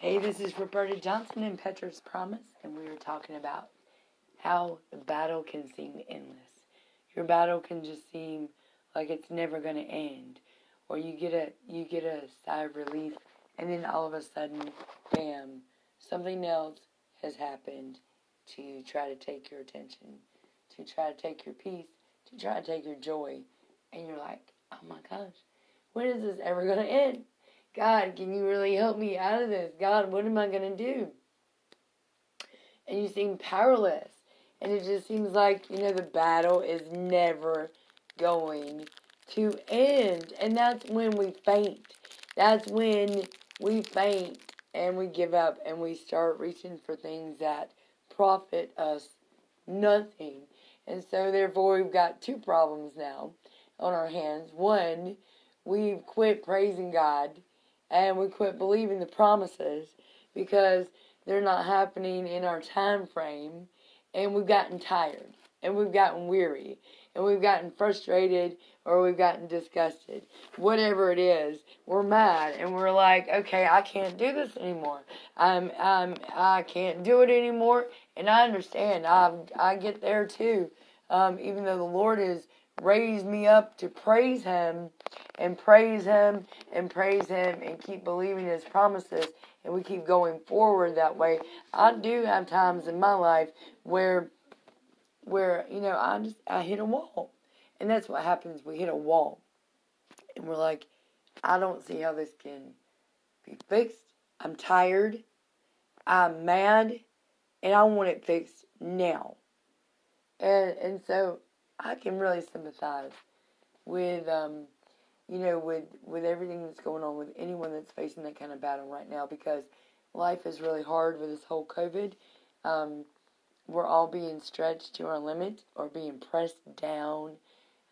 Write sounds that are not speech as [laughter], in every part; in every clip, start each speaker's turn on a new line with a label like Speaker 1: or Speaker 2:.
Speaker 1: Hey, this is Roberta Johnson in Petra's Promise, and we were talking about how the battle can seem endless. Your battle can just seem like it's never going to end, or you get a you get a sigh of relief, and then all of a sudden, bam, something else has happened to try to take your attention, to try to take your peace, to try to take your joy, and you're like, oh my gosh, when is this ever going to end? God, can you really help me out of this? God, what am I going to do? And you seem powerless. And it just seems like, you know, the battle is never going to end. And that's when we faint. That's when we faint and we give up and we start reaching for things that profit us nothing. And so, therefore, we've got two problems now on our hands. One, we've quit praising God and we quit believing the promises because they're not happening in our time frame and we've gotten tired and we've gotten weary and we've gotten frustrated or we've gotten disgusted. Whatever it is we're mad and we're like okay i can't do this anymore. I'm i'm i can't do it anymore. And i understand. I i get there too. Um, even though the lord is raised me up to praise him and praise him and praise him and keep believing his promises and we keep going forward that way. I do have times in my life where where you know i just i hit a wall. And that's what happens. We hit a wall. And we're like i don't see how this can be fixed. I'm tired. I'm mad. And i want it fixed now. And and so I can really sympathize with um, you know with with everything that's going on with anyone that's facing that kind of battle right now because life is really hard with this whole COVID. Um, we're all being stretched to our limit or being pressed down,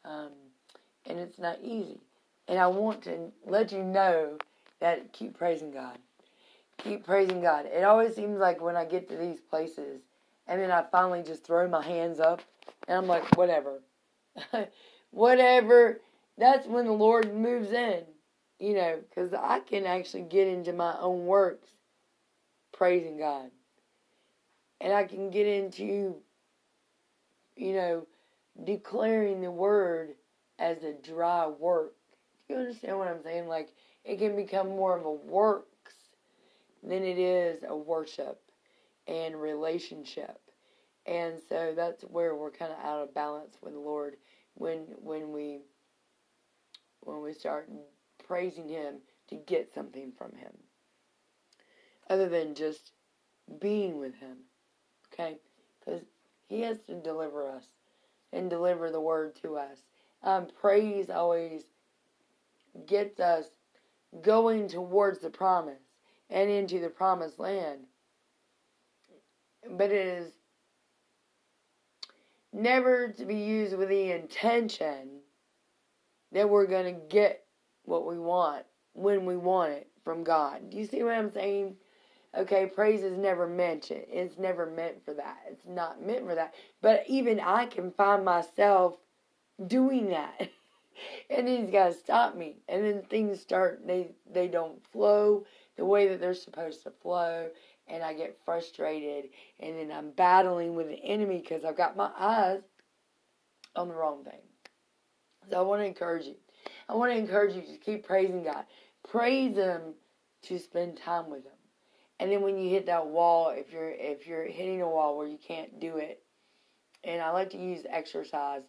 Speaker 1: um, and it's not easy. And I want to let you know that keep praising God. Keep praising God. It always seems like when I get to these places and then I finally just throw my hands up and I'm like, whatever. [laughs] whatever. That's when the Lord moves in, you know, because I can actually get into my own works praising God. And I can get into, you know, declaring the word as a dry work. Do you understand what I'm saying? Like, it can become more of a works than it is a worship and relationship. And so that's where we're kind of out of balance with the Lord when when we when we start praising him to get something from him other than just being with him. Okay? Cuz he has to deliver us and deliver the word to us. Um, praise always gets us going towards the promise and into the promised land. But it is never to be used with the intention that we're going to get what we want when we want it from God. Do you see what I'm saying? Okay, praise is never mentioned. It's never meant for that. It's not meant for that. But even I can find myself doing that. [laughs] and he's got to stop me. And then things start, they, they don't flow the way that they're supposed to flow and I get frustrated and then I'm battling with the enemy because I've got my eyes on the wrong thing. So I want to encourage you. I want to encourage you to keep praising God. Praise Him to spend time with Him. And then when you hit that wall, if you're if you're hitting a wall where you can't do it, and I like to use exercise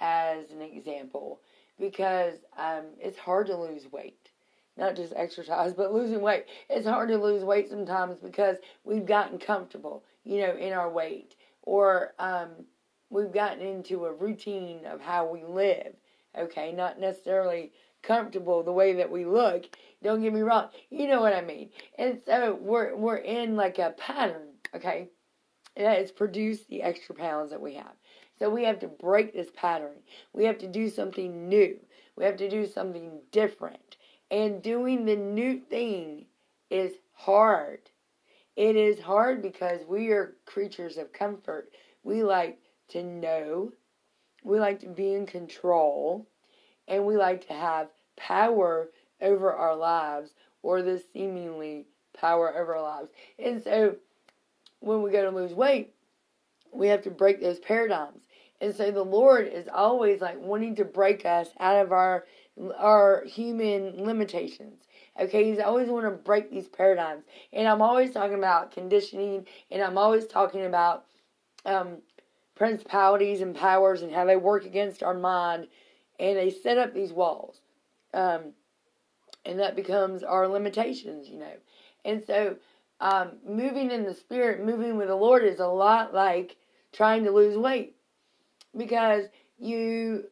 Speaker 1: as an example because um, it's hard to lose weight not just exercise, but losing weight. It's hard to lose weight sometimes because we've gotten comfortable, you know, in our weight, or um, we've gotten into a routine of how we live. Okay, not necessarily comfortable the way that we look. Don't get me wrong, you know what I mean. And so we're we're in like a pattern. Okay, that has produced the extra pounds that we have. So we have to break this pattern. We have to do something new. We have to do something different. And doing the new thing is hard. It is hard because we are creatures of comfort. We like to know, we like to be in control, and we like to have power over our lives or the seemingly power over our lives. And so when we go to lose weight, we have to break those paradigms. And so the Lord is always like wanting to break us out of our our human limitations. Okay, he's always want to break these paradigms. And I'm always talking about conditioning and I'm always talking about um, principalities and powers and how they work against our mind and they set up these walls. Um, and that becomes our limitations, you know. And so um, moving in the spirit, moving with the Lord is a lot like trying to lose weight because you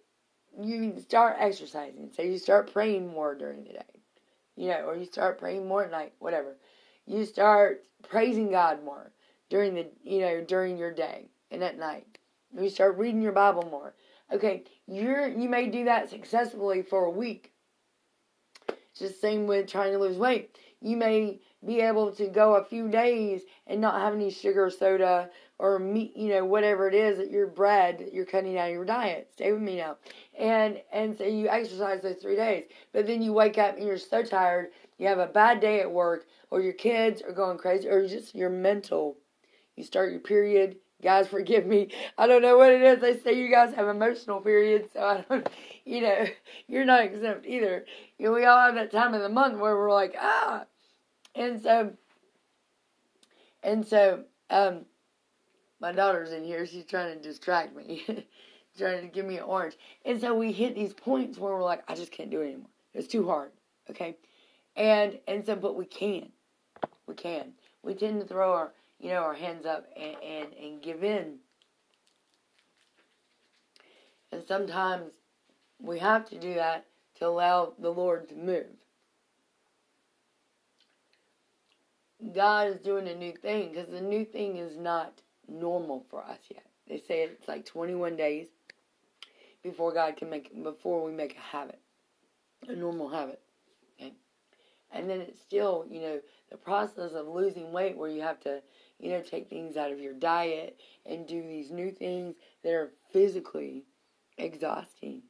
Speaker 1: you start exercising. So you start praying more during the day, you know, or you start praying more at night, whatever. You start praising God more during the you know during your day and at night. You start reading your Bible more. Okay, you're you may do that successfully for a week. It's just the same with trying to lose weight. You may be able to go a few days and not have any sugar, soda, or meat, you know, whatever it is that your bread you're cutting out of your diet. Stay with me now. And and so you exercise those three days. But then you wake up and you're so tired, you have a bad day at work, or your kids are going crazy, or just your mental. You start your period. Guys, forgive me. I don't know what it is. They say you guys have emotional periods, so I don't, [laughs] you know, you're not exempt either. You know, we all have that time of the month where we're like, ah, and so, and so, um, my daughter's in here. She's trying to distract me, [laughs] trying to give me an orange. And so we hit these points where we're like, I just can't do it anymore. It's too hard. Okay, and and so, but we can, we can. We tend to throw our, you know, our hands up and and, and give in. And sometimes we have to do that to allow the Lord to move. God is doing a new thing because the new thing is not normal for us yet. They say it's like 21 days before God can make before we make a habit, a normal habit. Okay, and then it's still you know the process of losing weight where you have to you know take things out of your diet and do these new things that are physically exhausting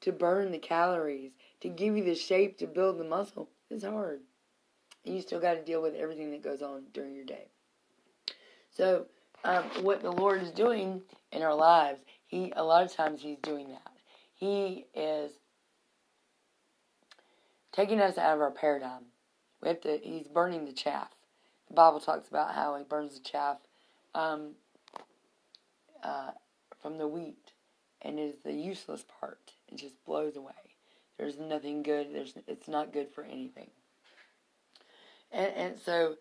Speaker 1: to burn the calories to give you the shape to build the muscle is hard and you still got to deal with everything that goes on during your day. So, um, what the Lord is doing in our lives, He a lot of times He's doing that. He is taking us out of our paradigm. We have to. He's burning the chaff. The Bible talks about how He burns the chaff um, uh, from the wheat, and it is the useless part. It just blows away. There's nothing good. There's. It's not good for anything. And, and so,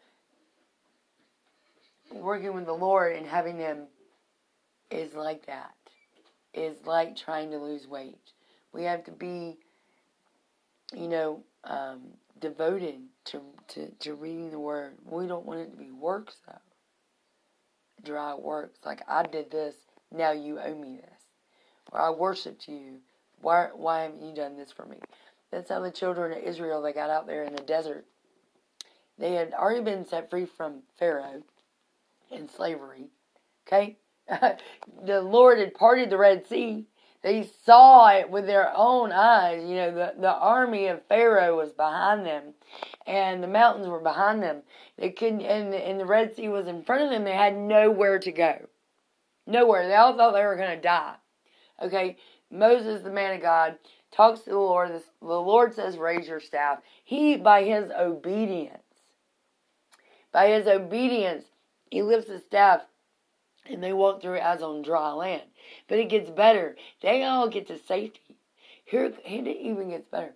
Speaker 1: working with the Lord and having them is like that. Is like trying to lose weight. We have to be, you know, um, devoted to, to, to reading the Word. We don't want it to be works, though. Dry works. Like, I did this, now you owe me this. Or I worshiped you. Why, why haven't you done this for me? That's how the children of Israel, they got out there in the desert they had already been set free from Pharaoh in slavery. Okay? [laughs] the Lord had parted the Red Sea. They saw it with their own eyes. You know, the, the army of Pharaoh was behind them, and the mountains were behind them. They couldn't, and, and the Red Sea was in front of them. They had nowhere to go. Nowhere. They all thought they were going to die. Okay? Moses, the man of God, talks to the Lord. The Lord says, Raise your staff. He, by his obedience, by his obedience, he lifts the staff and they walk through as on dry land. But it gets better. They all get to safety. Here, and it even gets better.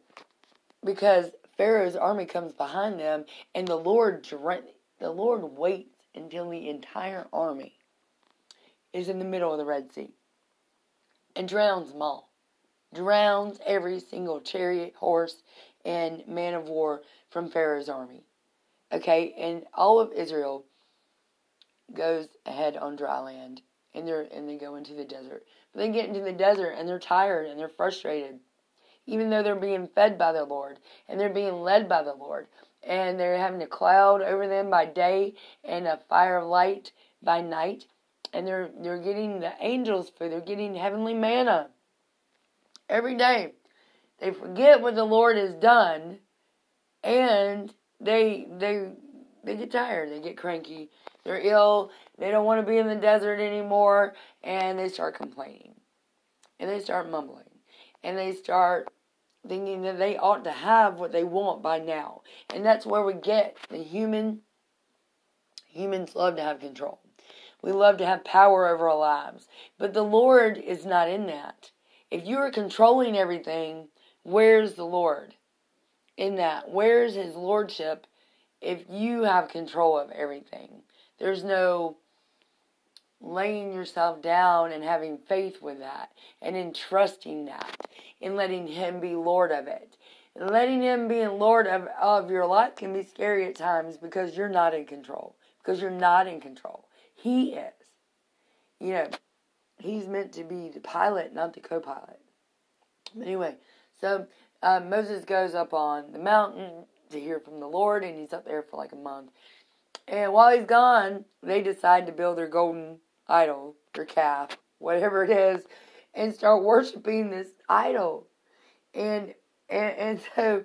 Speaker 1: Because Pharaoh's army comes behind them and the Lord the Lord waits until the entire army is in the middle of the Red Sea and drowns them all. Drowns every single chariot, horse, and man of war from Pharaoh's army. Okay, and all of Israel goes ahead on dry land and they and they go into the desert. But they get into the desert and they're tired and they're frustrated. Even though they're being fed by the Lord and they're being led by the Lord. And they're having a cloud over them by day and a fire of light by night. And they're they're getting the angels food, they're getting heavenly manna every day. They forget what the Lord has done and they they they get tired, they get cranky, they're ill, they don't want to be in the desert anymore, and they start complaining. And they start mumbling. And they start thinking that they ought to have what they want by now. And that's where we get the human humans love to have control. We love to have power over our lives. But the Lord is not in that. If you are controlling everything, where's the Lord in that? Where's his lordship if you have control of everything? There's no laying yourself down and having faith with that and entrusting that and letting him be Lord of it. And letting him be Lord of, of your life can be scary at times because you're not in control. Because you're not in control. He is. You know, he's meant to be the pilot, not the co pilot. Anyway, so uh, Moses goes up on the mountain to hear from the Lord, and he's up there for like a month. And while he's gone, they decide to build their golden idol, their calf, whatever it is, and start worshiping this idol. And and, and [laughs] so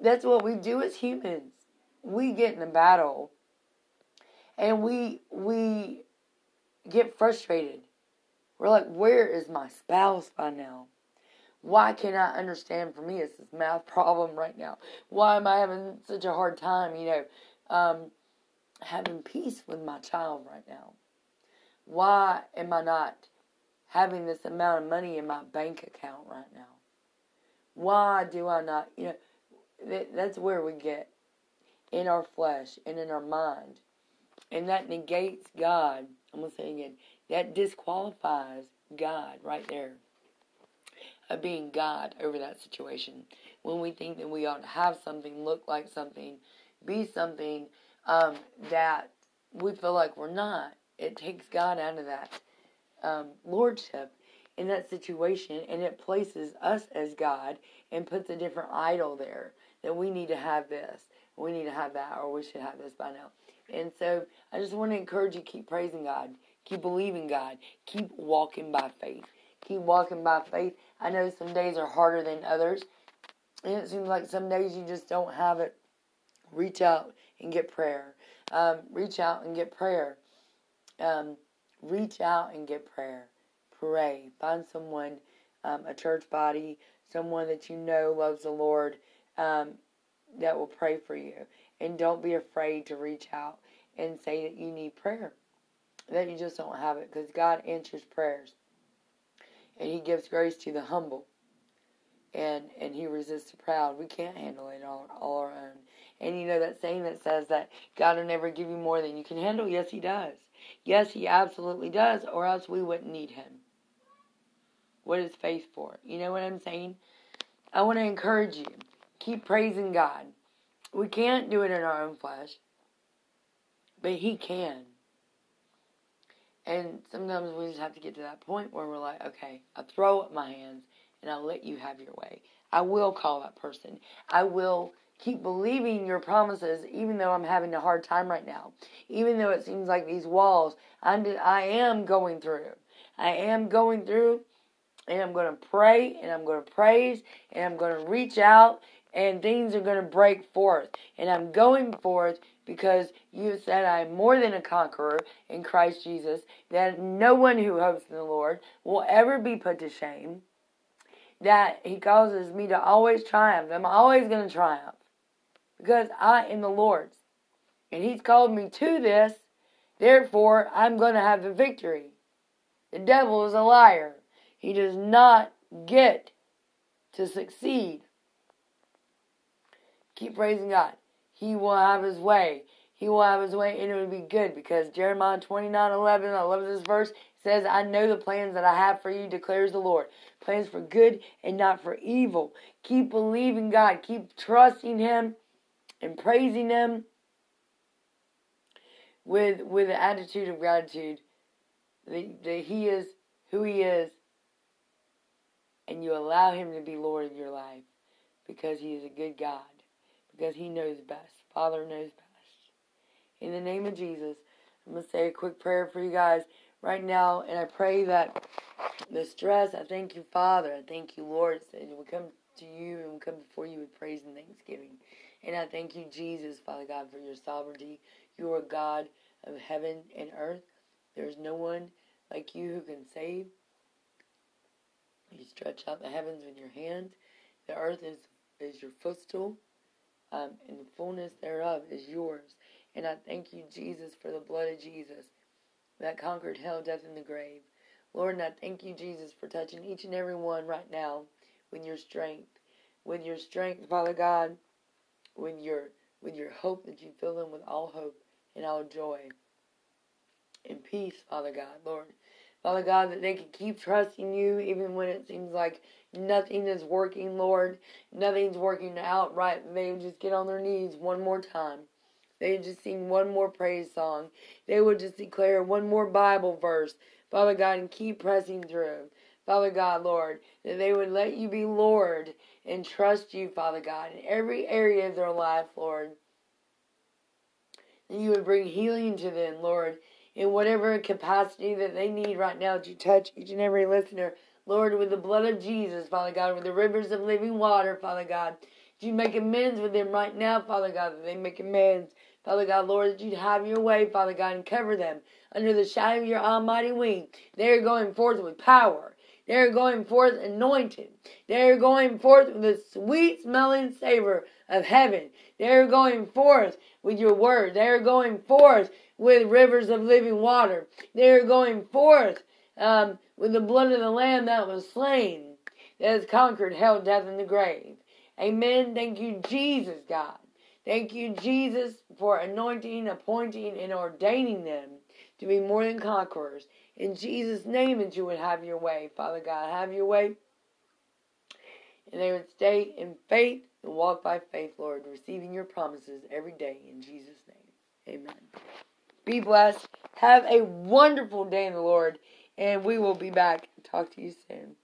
Speaker 1: that's what we do as humans. We get in a battle and we we get frustrated. We're like, where is my spouse by now? Why can't I understand? For me, it's this math [laughs] problem right now. Why am I having such a hard time, you know, um, having peace with my child right now? Why am I not having this amount of money in my bank account right now? Why do I not, you know, that's where we get in our flesh and in our mind. And that negates God. I'm going to say again, that disqualifies God right there of being God over that situation. When we think that we ought to have something, look like something, be something um, that we feel like we're not, it takes God out of that um, lordship in that situation and it places us as God and puts a different idol there that we need to have this, we need to have that, or we should have this by now. And so I just want to encourage you keep praising God, keep believing God, keep walking by faith. Keep walking by faith. I know some days are harder than others. And it seems like some days you just don't have it. Reach out and get prayer. Um, reach out and get prayer. Um, reach out and get prayer. Pray. Find someone, um, a church body, someone that you know loves the Lord, um, that will pray for you. And don't be afraid to reach out and say that you need prayer, that you just don't have it, because God answers prayers. And He gives grace to the humble. And, and he resists the proud. We can't handle it all, all our own. And you know that saying that says that God will never give you more than you can handle? Yes, He does. Yes, He absolutely does, or else we wouldn't need Him. What is faith for? You know what I'm saying? I want to encourage you. Keep praising God. We can't do it in our own flesh, but He can. And sometimes we just have to get to that point where we're like, okay, I throw up my hands and I'll let you have your way. I will call that person. I will keep believing your promises even though I'm having a hard time right now. Even though it seems like these walls, I'm, I am going through. I am going through and I'm going to pray and I'm going to praise and I'm going to reach out and things are going to break forth. And I'm going forth because you said I am more than a conqueror in Christ Jesus, that no one who hopes in the Lord will ever be put to shame, that He causes me to always triumph. I'm always going to triumph because I am the Lord's. And He's called me to this, therefore I'm going to have the victory. The devil is a liar. He does not get to succeed Keep praising God. He will have his way. He will have his way, and it will be good because Jeremiah 29 11, I love this verse, says, I know the plans that I have for you, declares the Lord. Plans for good and not for evil. Keep believing God. Keep trusting Him and praising them with, with an attitude of gratitude that, that He is who He is, and you allow Him to be Lord of your life because He is a good God because He knows best. Father knows best. In the name of Jesus, I'm going to say a quick prayer for you guys right now, and I pray that the stress, I thank you, Father. I thank you, Lord, that we come to you and we come before you with praise and thanksgiving. And I thank you, Jesus, Father God, for your sovereignty. You are God of heaven and earth. There is no one like you who can save. You stretch out the heavens with your hand. The earth is, is your footstool, um, and the fullness thereof is yours. And I thank you, Jesus, for the blood of Jesus that conquered hell, death, and the grave. Lord, and I thank you, Jesus, for touching each and every one right now with your strength. With your strength, Father God, with your with your hope that you fill them with all hope and all joy and peace, Father God, Lord. Father God, that they can keep trusting you even when it seems like nothing is working, Lord. Nothing's working out right. They would just get on their knees one more time. They would just sing one more praise song. They would just declare one more Bible verse, Father God, and keep pressing through. Father God, Lord, that they would let you be Lord and trust you, Father God, in every area of their life, Lord. And you would bring healing to them, Lord, in whatever capacity that they need right now to touch each and every listener. Lord, with the blood of Jesus, Father God, with the rivers of living water, Father God, That you make amends with them right now, Father God, that they make amends. Father God, Lord, that you'd have your way, Father God, and cover them under the shadow of your almighty wing. They're going forth with power. They're going forth anointed. They're going forth with the sweet smelling savor of heaven. They're going forth with your word. They're going forth with rivers of living water. They're going forth um, with the blood of the Lamb that was slain, that has conquered hell, death, and the grave. Amen. Thank you, Jesus, God. Thank you, Jesus, for anointing, appointing, and ordaining them to be more than conquerors. In Jesus' name, that you would have your way, Father God. Have your way. And they would stay in faith and walk by faith, Lord, receiving your promises every day. In Jesus' name. Amen. Be blessed. Have a wonderful day in the Lord. And we will be back. Talk to you soon.